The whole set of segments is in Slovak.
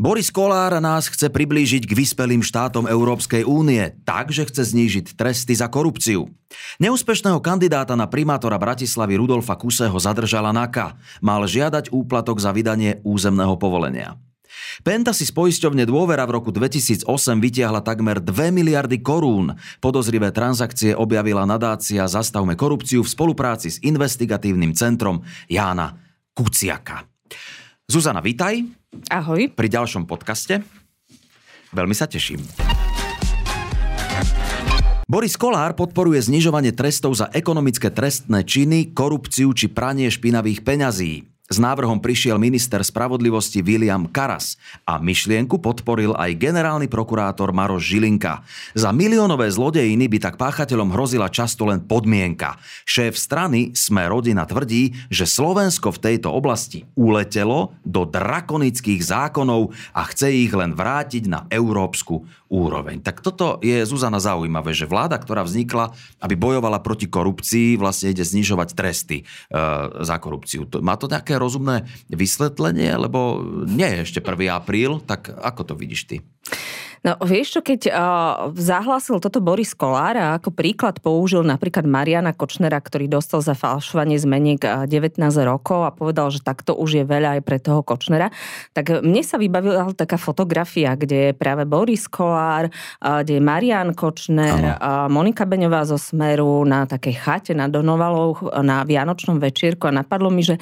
Boris Kolár nás chce priblížiť k vyspelým štátom Európskej únie, takže chce znížiť tresty za korupciu. Neúspešného kandidáta na primátora Bratislavy Rudolfa Kuseho zadržala NAKA. Mal žiadať úplatok za vydanie územného povolenia. Penta si z dôvera v roku 2008 vytiahla takmer 2 miliardy korún. Podozrivé transakcie objavila nadácia Zastavme korupciu v spolupráci s investigatívnym centrom Jána Kuciaka. Zuzana, vítaj. Ahoj. Pri ďalšom podcaste. Veľmi sa teším. Boris Kolár podporuje znižovanie trestov za ekonomické trestné činy, korupciu či pranie špinavých peňazí. S návrhom prišiel minister spravodlivosti William Karas a myšlienku podporil aj generálny prokurátor Maroš Žilinka. Za miliónové zlodejiny by tak páchateľom hrozila často len podmienka. Šéf strany Sme rodina tvrdí, že Slovensko v tejto oblasti uletelo do drakonických zákonov a chce ich len vrátiť na európsku úroveň. Tak toto je, Zuzana, zaujímavé, že vláda, ktorá vznikla, aby bojovala proti korupcii, vlastne ide znižovať tresty e, za korupciu. Má to nejaké rozumné vysvetlenie, lebo nie je ešte 1. apríl, tak ako to vidíš ty? No vieš čo, keď uh, zahlásil toto Boris Kolár a ako príklad použil napríklad Mariana Kočnera, ktorý dostal za falšovanie zmeniek 19 rokov a povedal, že takto už je veľa aj pre toho Kočnera, tak mne sa vybavila taká fotografia, kde je práve Boris Kolár, uh, kde je Marian Kočner, uh, Monika Beňová zo Smeru na takej chate na Donovalov na Vianočnom večierku a napadlo mi, že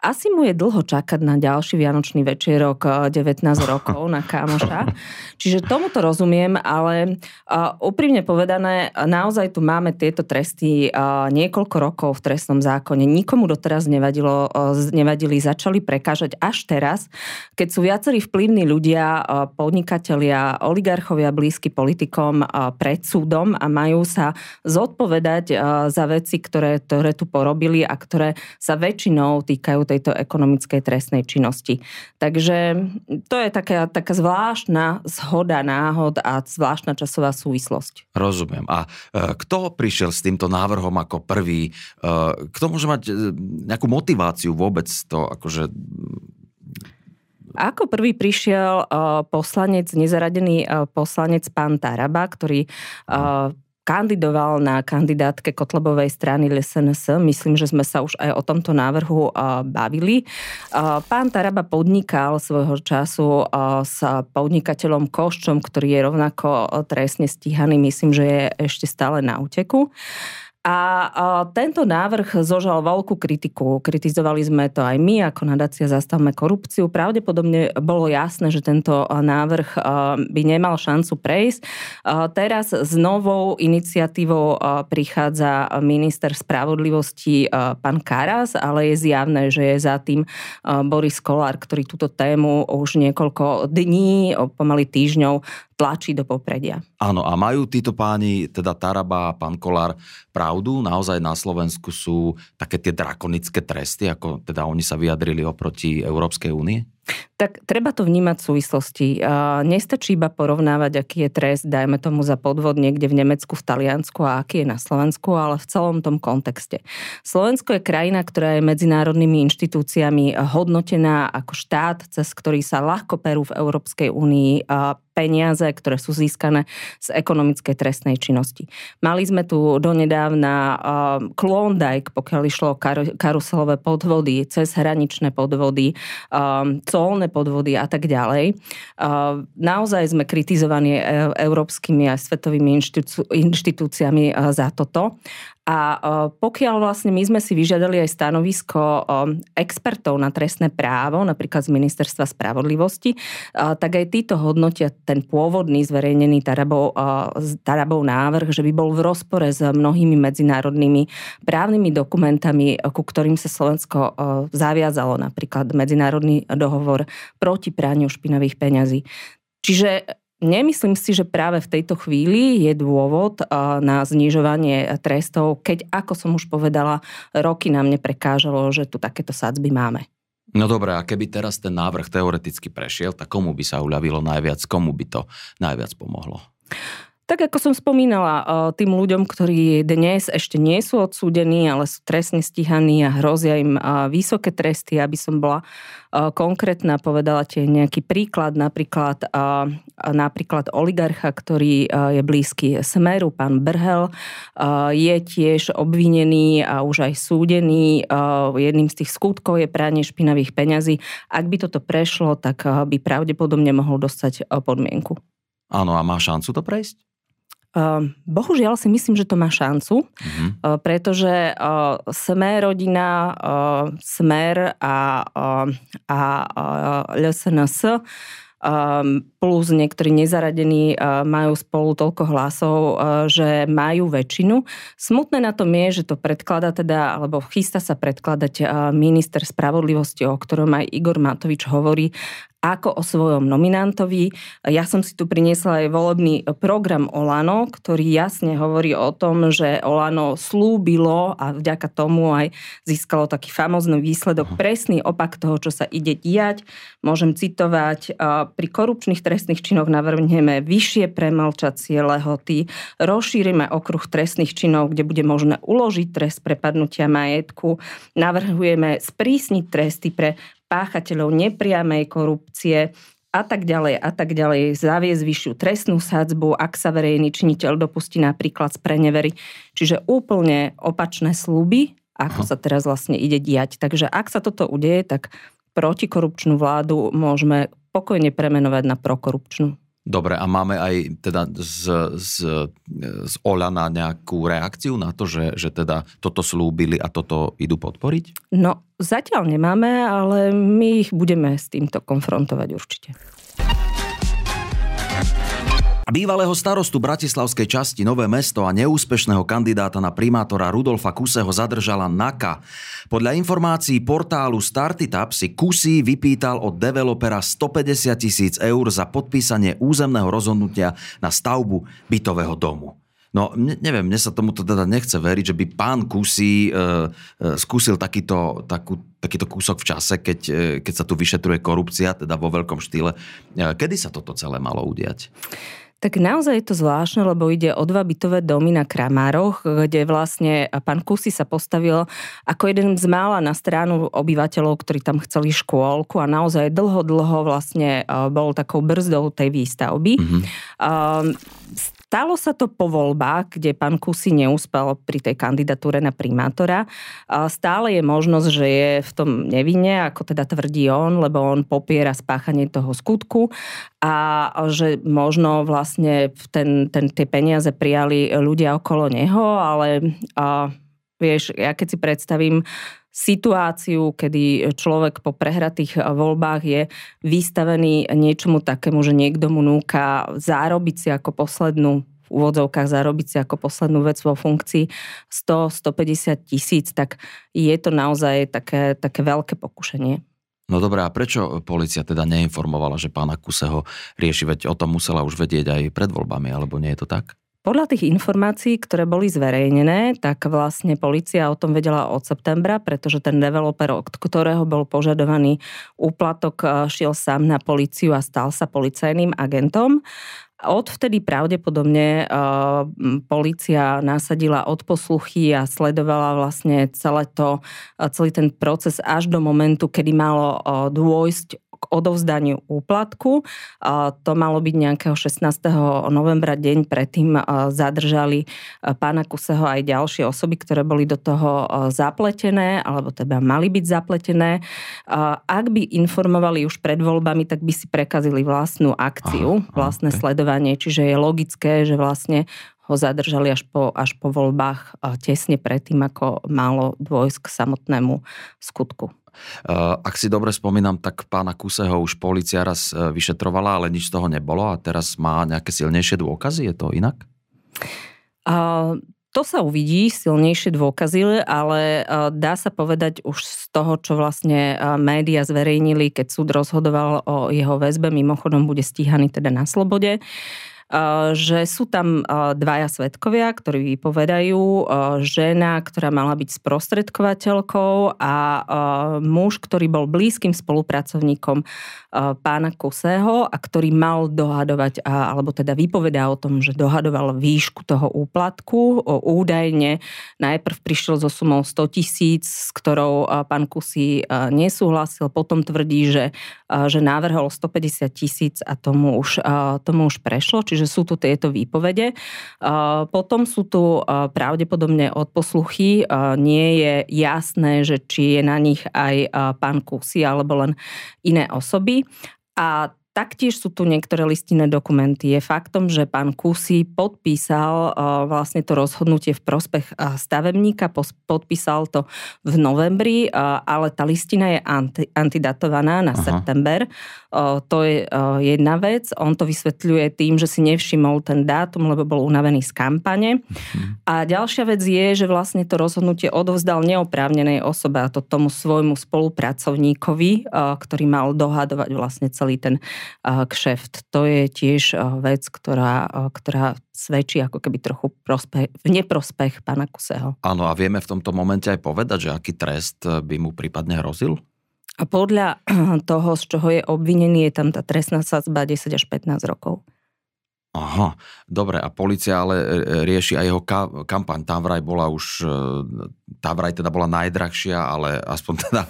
asi mu je dlho čakať na ďalší Vianočný večierok 19 rokov na Kámoša. Čiže to tomu to rozumiem, ale uh, úprimne povedané, naozaj tu máme tieto tresty uh, niekoľko rokov v trestnom zákone. Nikomu doteraz nevadilo, uh, nevadili, začali prekážať až teraz, keď sú viacerí vplyvní ľudia, uh, podnikatelia, oligarchovia blízky politikom uh, pred súdom a majú sa zodpovedať uh, za veci, ktoré, ktoré tu porobili a ktoré sa väčšinou týkajú tejto ekonomickej trestnej činnosti. Takže to je taká, taká zvláštna zhoda náhod a zvláštna časová súvislosť. Rozumiem. A e, kto prišiel s týmto návrhom ako prvý? E, kto môže mať e, nejakú motiváciu vôbec to akože ako prvý prišiel poslanec, nezaradený poslanec pán Taraba, ktorý kandidoval na kandidátke Kotlebovej strany LSNS. Myslím, že sme sa už aj o tomto návrhu bavili. Pán Taraba podnikal svojho času s podnikateľom Koščom, ktorý je rovnako trestne stíhaný. Myslím, že je ešte stále na úteku. A tento návrh zožal veľkú kritiku. Kritizovali sme to aj my, ako nadácia Zastavme korupciu. Pravdepodobne bolo jasné, že tento návrh by nemal šancu prejsť. Teraz s novou iniciatívou prichádza minister spravodlivosti pán Karas, ale je zjavné, že je za tým Boris Kolár, ktorý túto tému už niekoľko dní, pomaly týždňov tlačí do popredia. Áno, a majú títo páni, teda Taraba a pán Kolár, pravdu? Naozaj na Slovensku sú také tie drakonické tresty, ako teda oni sa vyjadrili oproti Európskej únie? Tak treba to vnímať v súvislosti. Nestačí iba porovnávať, aký je trest, dajme tomu za podvod niekde v Nemecku, v Taliansku a aký je na Slovensku, ale v celom tom kontexte. Slovensko je krajina, ktorá je medzinárodnými inštitúciami hodnotená ako štát, cez ktorý sa ľahko perú v Európskej únii peniaze, ktoré sú získané z ekonomickej trestnej činnosti. Mali sme tu donedávna uh, Klondike, pokiaľ išlo kar- karuselové podvody, cez hraničné podvody, um, colné podvody a tak ďalej. Naozaj sme kritizovaní e, európskymi a svetovými inštitú- inštitúciami uh, za toto. A e, pokiaľ vlastne my sme si vyžiadali aj stanovisko e, expertov na trestné právo, napríklad z Ministerstva spravodlivosti, e, tak aj títo hodnotia ten pôvodný zverejnený Tarabov, Tarabov návrh, že by bol v rozpore s mnohými medzinárodnými právnymi dokumentami, ku ktorým sa Slovensko zaviazalo, napríklad Medzinárodný dohovor proti praniu špinavých peňazí. Čiže Nemyslím si, že práve v tejto chvíli je dôvod na znižovanie trestov, keď, ako som už povedala, roky nám neprekážalo, že tu takéto sadzby máme. No dobré, a keby teraz ten návrh teoreticky prešiel, tak komu by sa uľavilo najviac, komu by to najviac pomohlo? Tak ako som spomínala, tým ľuďom, ktorí dnes ešte nie sú odsúdení, ale sú trestne stíhaní a hrozia im vysoké tresty, aby som bola konkrétna, povedala ti nejaký príklad, napríklad, napríklad oligarcha, ktorý je blízky Smeru, pán Brhel, je tiež obvinený a už aj súdený. Jedným z tých skutkov je pranie špinavých peňazí. Ak by toto prešlo, tak by pravdepodobne mohol dostať podmienku. Áno, a má šancu to prejsť? Ehm, bohužiaľ si myslím, že to má šancu, uh-huh. pretože Sme rodina, Smer a, a LSNS plus niektorí nezaradení majú spolu toľko hlasov, že majú väčšinu. Smutné na tom je, že to predklada teda, alebo chystá sa predkladať minister spravodlivosti, o ktorom aj Igor Matovič hovorí, ako o svojom nominantovi. Ja som si tu priniesla aj volebný program Olano, ktorý jasne hovorí o tom, že Olano slúbilo a vďaka tomu aj získalo taký famózny výsledok, presný opak toho, čo sa ide diať. Môžem citovať, pri korupčných trestných činoch navrhneme vyššie premlčacie lehoty, rozšírime okruh trestných činov, kde bude možné uložiť trest prepadnutia majetku, navrhujeme sprísniť tresty pre páchateľov nepriamej korupcie a tak ďalej a tak ďalej, zaviesť vyššiu trestnú sadzbu, ak sa verejný činiteľ dopustí napríklad z prenevery. Čiže úplne opačné slúby, ako Aha. sa teraz vlastne ide diať. Takže ak sa toto udeje, tak protikorupčnú vládu môžeme pokojne premenovať na prokorupčnú. Dobre, a máme aj teda z, z, z Olana nejakú reakciu na to, že, že teda toto slúbili a toto idú podporiť? No, zatiaľ nemáme, ale my ich budeme s týmto konfrontovať určite. Bývalého starostu bratislavskej časti Nové mesto a neúspešného kandidáta na primátora Rudolfa Kuseho zadržala NAKA. Podľa informácií portálu Startitap si Kusy vypýtal od developera 150 tisíc eur za podpísanie územného rozhodnutia na stavbu bytového domu. No, neviem, mne sa tomuto teda nechce veriť, že by pán Kusy e, e, skúsil takýto, takú, takýto kúsok v čase, keď, e, keď sa tu vyšetruje korupcia, teda vo veľkom štýle. E, kedy sa toto celé malo udiať? Tak naozaj je to zvláštne, lebo ide o dva bytové domy na Kramároch, kde vlastne pán Kusy sa postavil ako jeden z mála na stranu obyvateľov, ktorí tam chceli škôlku a naozaj dlho, dlho vlastne e, bol takou brzdou tej výstavby. Mm-hmm. Stalo sa to po voľbách, kde pán Kusy neúspel pri tej kandidatúre na primátora. Stále je možnosť, že je v tom nevinne, ako teda tvrdí on, lebo on popiera spáchanie toho skutku a že možno vlastne ten, ten, tie peniaze prijali ľudia okolo neho, ale a, vieš, ja keď si predstavím situáciu, kedy človek po prehratých voľbách je vystavený niečomu takému, že niekto mu núka zárobiť si ako poslednú v úvodzovkách zarobiť si ako poslednú vec vo funkcii 100-150 tisíc, tak je to naozaj také, také veľké pokušenie. No dobré, a prečo policia teda neinformovala, že pána Kuseho rieši? Veď o tom musela už vedieť aj pred voľbami, alebo nie je to tak? Podľa tých informácií, ktoré boli zverejnené, tak vlastne policia o tom vedela od septembra, pretože ten developer, od ktorého bol požadovaný úplatok, eh, šiel sám na policiu a stal sa policajným agentom. Odvtedy pravdepodobne uh, policia nasadila odposluchy a sledovala vlastne celé to, celý ten proces až do momentu, kedy malo uh, dôjsť k odovzdaniu úplatku. To malo byť nejakého 16. novembra, deň predtým zadržali pána Kuseho aj ďalšie osoby, ktoré boli do toho zapletené, alebo teda mali byť zapletené. Ak by informovali už pred voľbami, tak by si prekazili vlastnú akciu, Aha, vlastné okay. sledovanie, čiže je logické, že vlastne ho zadržali až po, až po voľbách tesne predtým, ako malo dôjsť k samotnému skutku. Eh, ak si dobre spomínam, tak pána Kuseho už policia raz eh, vyšetrovala, ale nič z toho nebolo a teraz má nejaké silnejšie dôkazy? Je to inak? Uh, to sa uvidí, silnejšie dôkazy, ale dá sa povedať už z toho, čo vlastne média zverejnili, keď súd rozhodoval o jeho väzbe, mimochodom bude stíhaný teda na slobode. Že sú tam dvaja svetkovia, ktorí vypovedajú, žena, ktorá mala byť sprostredkovateľkou a muž, ktorý bol blízkym spolupracovníkom pána Kusého a ktorý mal dohadovať, alebo teda vypovedá o tom, že dohadoval výšku toho úplatku. Údajne najprv prišiel so sumou 100 tisíc, s ktorou pán Kusy nesúhlasil, potom tvrdí, že, že návrhol 150 tisíc a tomu už, tomu už prešlo, čiže sú tu tieto výpovede. Potom sú tu pravdepodobne odposluchy, nie je jasné, že či je na nich aj pán Kusy alebo len iné osoby. A Taktiež sú tu niektoré listinné dokumenty. Je faktom, že pán Kusy podpísal vlastne to rozhodnutie v prospech stavebníka, podpísal to v novembri, ale tá listina je anti, antidatovaná na Aha. september. To je jedna vec. On to vysvetľuje tým, že si nevšimol ten dátum, lebo bol unavený z kampane. Mhm. A ďalšia vec je, že vlastne to rozhodnutie odovzdal neoprávnenej osobe, a to tomu svojmu spolupracovníkovi, ktorý mal dohadovať vlastne celý ten kšeft. To je tiež vec, ktorá, ktorá svedčí ako keby trochu prospech, v neprospech pána Kuseho. Áno, a vieme v tomto momente aj povedať, že aký trest by mu prípadne hrozil? A podľa toho, z čoho je obvinený, je tam tá trestná sadzba 10 až 15 rokov. Aha, dobre, a policia ale e, e, rieši aj jeho ka- kampaň. Tá vraj bola už, e, tá vraj teda bola najdrahšia, ale aspoň teda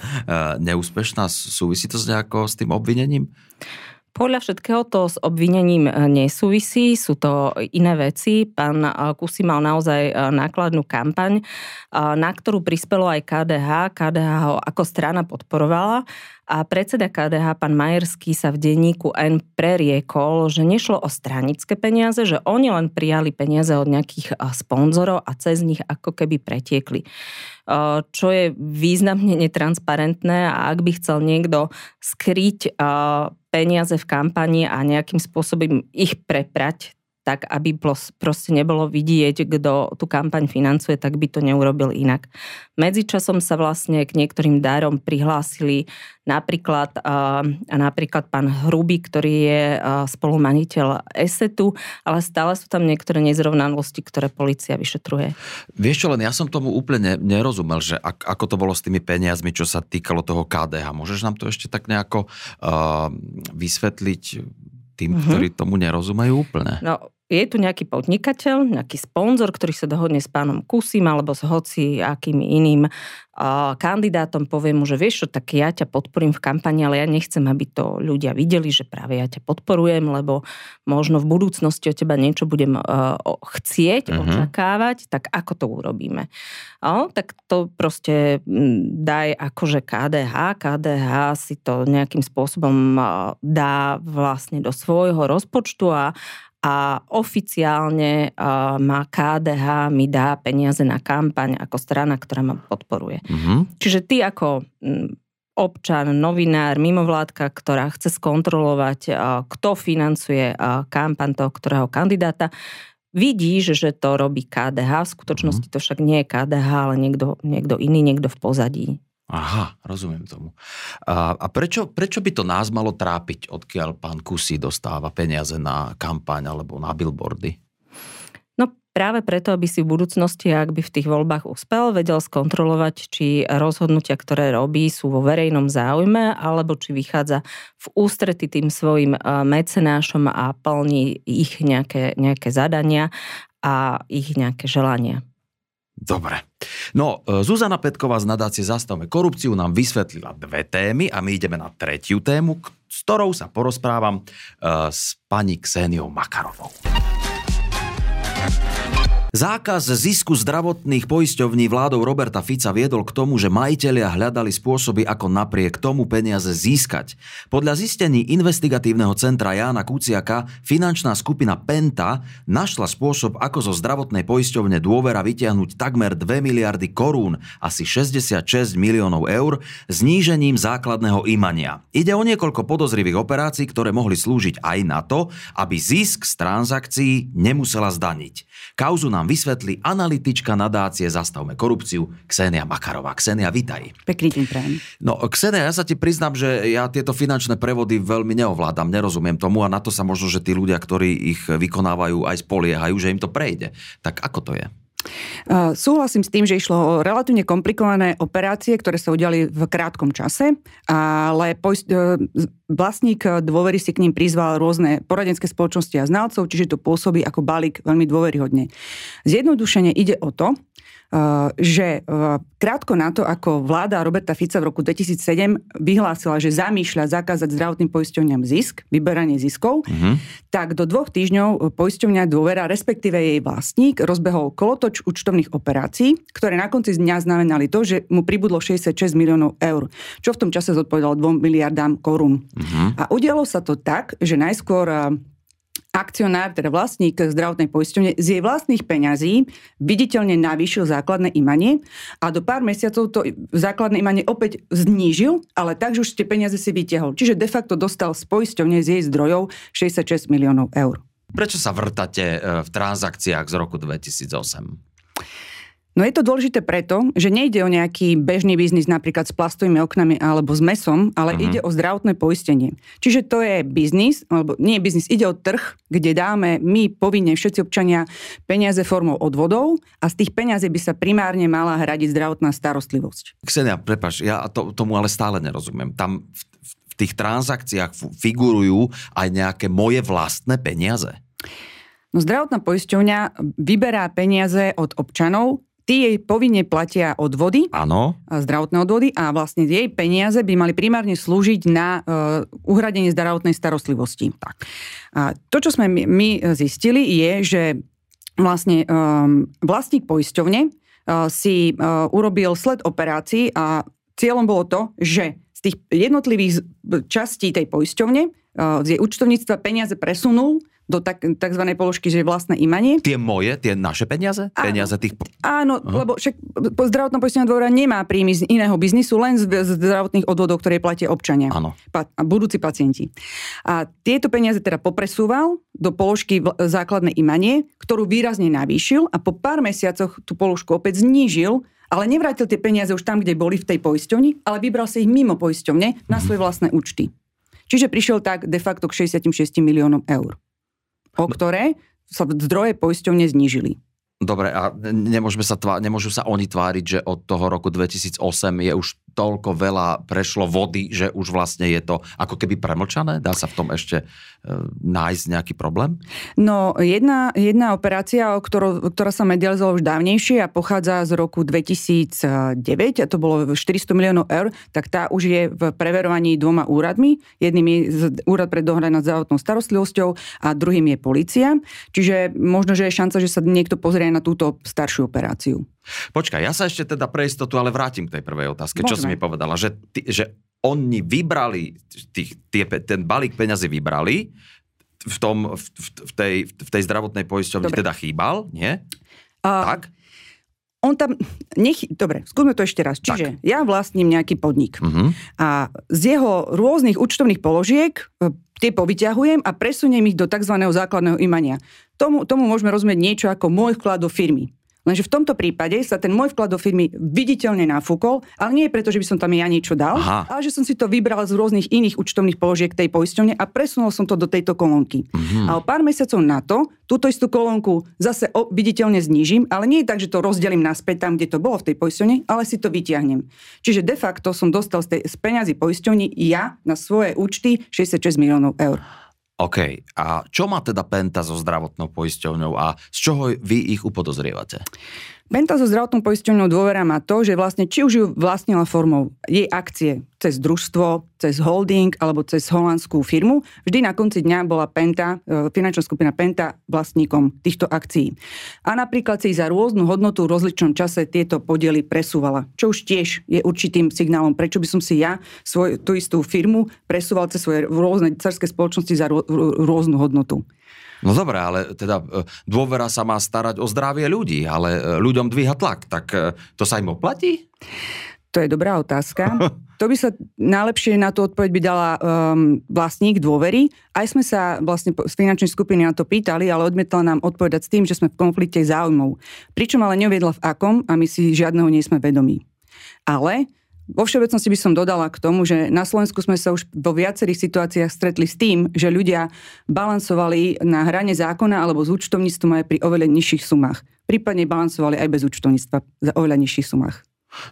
neúspešná. Súvisí to s nejako s tým obvinením? Podľa všetkého to s obvinením e, nesúvisí, sú to iné veci. Pán e, Kusy mal naozaj e, nákladnú kampaň, na ktorú prispelo aj KDH. KDH ho ako strana podporovala a predseda KDH, pán Majerský, sa v denníku N preriekol, že nešlo o stranické peniaze, že oni len prijali peniaze od nejakých sponzorov a cez nich ako keby pretiekli. Čo je významne netransparentné a ak by chcel niekto skryť peniaze v kampani a nejakým spôsobom ich preprať, tak aby proste nebolo vidieť, kto tú kampaň financuje, tak by to neurobil inak. Medzičasom sa vlastne k niektorým dárom prihlásili napríklad, napríklad pán Hruby, ktorý je spolumaniteľ ESETu, ale stále sú tam niektoré nezrovnalosti, ktoré policia vyšetruje. Vieš čo, len ja som tomu úplne nerozumel, že ako to bolo s tými peniazmi, čo sa týkalo toho KDH. Môžeš nám to ešte tak nejako uh, vysvetliť tým, mm-hmm. ktorí tomu nerozumejú úplne. No, je tu nejaký podnikateľ, nejaký sponzor, ktorý sa dohodne s pánom Kusim alebo s hoci akým iným kandidátom, povie mu, že vieš čo, tak ja ťa podporím v kampani, ale ja nechcem, aby to ľudia videli, že práve ja ťa podporujem, lebo možno v budúcnosti od teba niečo budem chcieť, uh-huh. očakávať, tak ako to urobíme? O, tak to proste daj akože KDH. KDH si to nejakým spôsobom dá vlastne do svojho rozpočtu a, a oficiálne uh, má KDH, mi dá peniaze na kampaň ako strana, ktorá ma podporuje. Mm-hmm. Čiže ty ako občan, novinár, mimovládka, ktorá chce skontrolovať, uh, kto financuje uh, kampaň toho ktorého kandidáta, vidíš, že to robí KDH. V skutočnosti mm-hmm. to však nie je KDH, ale niekto, niekto iný, niekto v pozadí. Aha, rozumiem tomu. A, a prečo, prečo by to nás malo trápiť, odkiaľ pán Kusy dostáva peniaze na kampaň alebo na billboardy? No práve preto, aby si v budúcnosti, ak by v tých voľbách uspel, vedel skontrolovať, či rozhodnutia, ktoré robí, sú vo verejnom záujme, alebo či vychádza v ústrety tým svojim mecenášom a plní ich nejaké, nejaké zadania a ich nejaké želania. Dobre. No, e, Zuzana Petková z nadácie Zastavme korupciu nám vysvetlila dve témy a my ideme na tretiu tému, s ktorou sa porozprávam e, s pani Kseniou Makarovou. Zákaz zisku zdravotných poisťovní vládou Roberta Fica viedol k tomu, že majiteľia hľadali spôsoby, ako napriek tomu peniaze získať. Podľa zistení investigatívneho centra Jána Kuciaka finančná skupina Penta našla spôsob, ako zo zdravotnej poisťovne dôvera vytiahnuť takmer 2 miliardy korún, asi 66 miliónov eur, znížením základného imania. Ide o niekoľko podozrivých operácií, ktoré mohli slúžiť aj na to, aby zisk z transakcií nemusela zdaniť. Kauzu nám nám vysvetlí analytička nadácie Zastavme korupciu Ksenia Makarová. Ksenia, vitaj. Pekný deň prajem. No, Ksenia, ja sa ti priznám, že ja tieto finančné prevody veľmi neovládam, nerozumiem tomu a na to sa možno, že tí ľudia, ktorí ich vykonávajú, aj spoliehajú, že im to prejde. Tak ako to je? Súhlasím s tým, že išlo o relatívne komplikované operácie, ktoré sa udiali v krátkom čase, ale uh, vlastník dôvery si k ním prizval rôzne poradenské spoločnosti a znalcov, čiže to pôsobí ako balík veľmi dôveryhodne. Zjednodušene ide o to, že eh, krátko na to, ako vláda Roberta Fica v roku 2007 vyhlásila, že zamýšľa zakázať zdravotným poisťovňam zisk, vyberanie ziskov, uh-huh. tak do dvoch týždňov poisťovňa dôvera, respektíve jej vlastník, rozbehol kolotoč účtovných operácií, ktoré na konci dňa znamenali to, že mu pribudlo 66 miliónov eur, čo v tom čase zodpovedalo 2 miliardám korún. Uh-huh. A udialo sa to tak, že najskôr eh, akcionár, teda vlastník zdravotnej poisťovne, z jej vlastných peňazí viditeľne navýšil základné imanie a do pár mesiacov to základné imanie opäť znížil, ale tak, už tie peniaze si vytiahol. Čiže de facto dostal z poisťovne z jej zdrojov 66 miliónov eur. Prečo sa vrtate e, v transakciách z roku 2008? No je to dôležité preto, že nejde o nejaký bežný biznis napríklad s plastovými oknami alebo s mesom, ale uh-huh. ide o zdravotné poistenie. Čiže to je biznis, alebo nie je biznis, ide o trh, kde dáme my povinne všetci občania peniaze formou odvodov a z tých peniazí by sa primárne mala hradiť zdravotná starostlivosť. Ksenia, prepač, ja to, tomu ale stále nerozumiem. Tam v, v tých transakciách figurujú aj nejaké moje vlastné peniaze. No zdravotná poisťovňa vyberá peniaze od občanov, Tí jej povinne platia odvody, Áno. zdravotné odvody a vlastne jej peniaze by mali primárne slúžiť na uh, uhradenie zdravotnej starostlivosti. Tak. A to, čo sme my, zistili, je, že vlastne um, vlastník poisťovne uh, si uh, urobil sled operácií a cieľom bolo to, že z tých jednotlivých častí tej poisťovne z jej účtovníctva peniaze presunul do tak, tzv. položky, že je vlastné imanie. Tie moje, tie naše peniaze? Áno, peniaze tých... Áno, uh-huh. lebo však zdravotná poistenia dvora nemá príjmy z iného biznisu, len z, z zdravotných odvodov, ktoré platia občania. Áno. Pa, a budúci pacienti. A tieto peniaze teda popresúval do položky v, základné imanie, ktorú výrazne navýšil a po pár mesiacoch tú položku opäť znížil ale nevrátil tie peniaze už tam, kde boli v tej poisťovni, ale vybral si ich mimo poisťovne na mhm. svoje vlastné účty. Čiže prišiel tak de facto k 66 miliónom eur o ktoré sa zdroje poisťovne znížili. Dobre, a nemôžeme sa tvá- nemôžu sa oni tváriť, že od toho roku 2008 je už toľko veľa prešlo vody, že už vlastne je to ako keby premlčané? Dá sa v tom ešte e, nájsť nejaký problém? No, jedna, jedna operácia, ktorú, ktorá sa medializovala už dávnejšie a pochádza z roku 2009, a to bolo 400 miliónov eur, tak tá už je v preverovaní dvoma úradmi. Jedným je úrad pre dohľad nad zdravotnou starostlivosťou a druhým je policia. Čiže možno, že je šanca, že sa niekto pozrie na túto staršiu operáciu. Počkaj, ja sa ešte teda pre istotu ale vrátim k tej prvej otázke. Môžeme. Čo si mi povedala? Že, ty, že oni vybrali, tých, tie, ten balík peňazí vybrali, v, tom, v, v, tej, v tej zdravotnej poisťovni teda chýbal, nie? A, tak? On tam, nech, dobre, skúsme to ešte raz. Čiže tak. ja vlastním nejaký podnik uh-huh. a z jeho rôznych účtovných položiek e, tie povyťahujem a presuniem ich do tzv. základného imania. Tomu, tomu môžeme rozumieť niečo ako môj vklad do firmy. Lenže v tomto prípade sa ten môj vklad do firmy viditeľne nafúkol, ale nie preto, že by som tam ja niečo dal, Aha. ale že som si to vybral z rôznych iných účtovných položiek tej poisťovne a presunul som to do tejto kolónky. Mm-hmm. A o pár mesiacov na to túto istú kolónku zase o, viditeľne znížim, ale nie je tak, že to rozdelím naspäť tam, kde to bolo v tej poisťovne, ale si to vyťahnem. Čiže de facto som dostal z, tej, z peňazí poisťovni ja na svoje účty 66 miliónov eur. OK. A čo má teda Penta so zdravotnou poisťovňou a z čoho vy ich upodozrievate? Penta so zdravotnou poisťovňou dôvera má to, že vlastne či už ju vlastnila formou jej akcie cez družstvo, cez holding alebo cez holandskú firmu, vždy na konci dňa bola Penta, e, finančná skupina Penta vlastníkom týchto akcií. A napríklad si za rôznu hodnotu v rozličnom čase tieto podiely presúvala, čo už tiež je určitým signálom, prečo by som si ja svoj, tú istú firmu presúval cez svoje rôzne cerské spoločnosti za rôznu hodnotu. No dobré, ale teda e, dôvera sa má starať o zdravie ľudí, ale e, ľuďom dvíha tlak, tak e, to sa im oplatí? To je dobrá otázka. To by sa najlepšie na tú odpoveď by dala um, vlastník dôvery. Aj sme sa vlastne z finančnej skupiny na to pýtali, ale odmietla nám odpovedať s tým, že sme v konflikte záujmov. Pričom ale neuviedla v akom a my si žiadneho nie sme vedomí. Ale vo všeobecnosti by som dodala k tomu, že na Slovensku sme sa už vo viacerých situáciách stretli s tým, že ľudia balansovali na hrane zákona alebo z účtovníctvom aj pri oveľa nižších sumách. Prípadne balansovali aj bez účtovníctva za oveľa nižších sumách.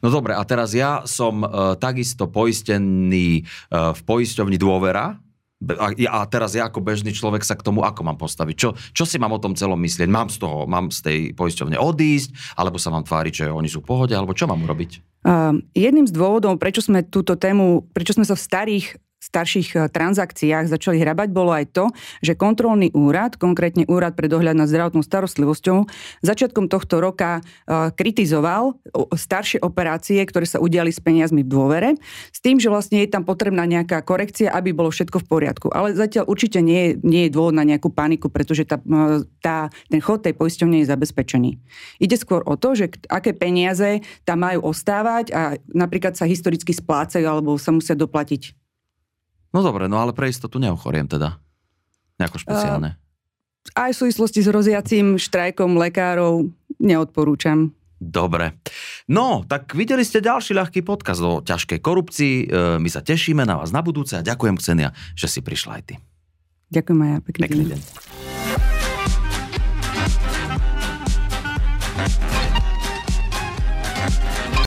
No dobre, a teraz ja som uh, takisto poistený uh, v poisťovni dôvera, a, a teraz ja ako bežný človek sa k tomu ako mám postaviť? Čo, čo si mám o tom celom myslieť? Mám z toho, mám z tej poisťovne odísť, alebo sa mám tváriť, že oni sú v pohode, alebo čo mám urobiť? Uh, jedným z dôvodov, prečo sme túto tému, prečo sme sa v starých starších eh, transakciách začali hrabať, bolo aj to, že kontrolný úrad, konkrétne úrad pre dohľad nad zdravotnou starostlivosťou, začiatkom tohto roka eh, kritizoval staršie operácie, ktoré sa udiali s peniazmi v dôvere, s tým, že vlastne je tam potrebná nejaká korekcia, aby bolo všetko v poriadku. Ale zatiaľ určite nie nie je dôvod na nejakú paniku, pretože tá, eh, tá, ten chod tej poisťovne je zabezpečený. Ide skôr o to, že aké peniaze tam majú ostávať a napríklad sa historicky splácajú alebo sa musia doplatiť No dobre, no ale pre istotu neochoriem teda. Nejako špeciálne. Uh, aj v súvislosti s hroziacím štrajkom lekárov neodporúčam. Dobre. No, tak videli ste ďalší ľahký podkaz o ťažkej korupcii. E, my sa tešíme na vás na budúce a ďakujem, Ksenia, že si prišla aj ty. Ďakujem aj ja. Pekný, Pekný deň. deň.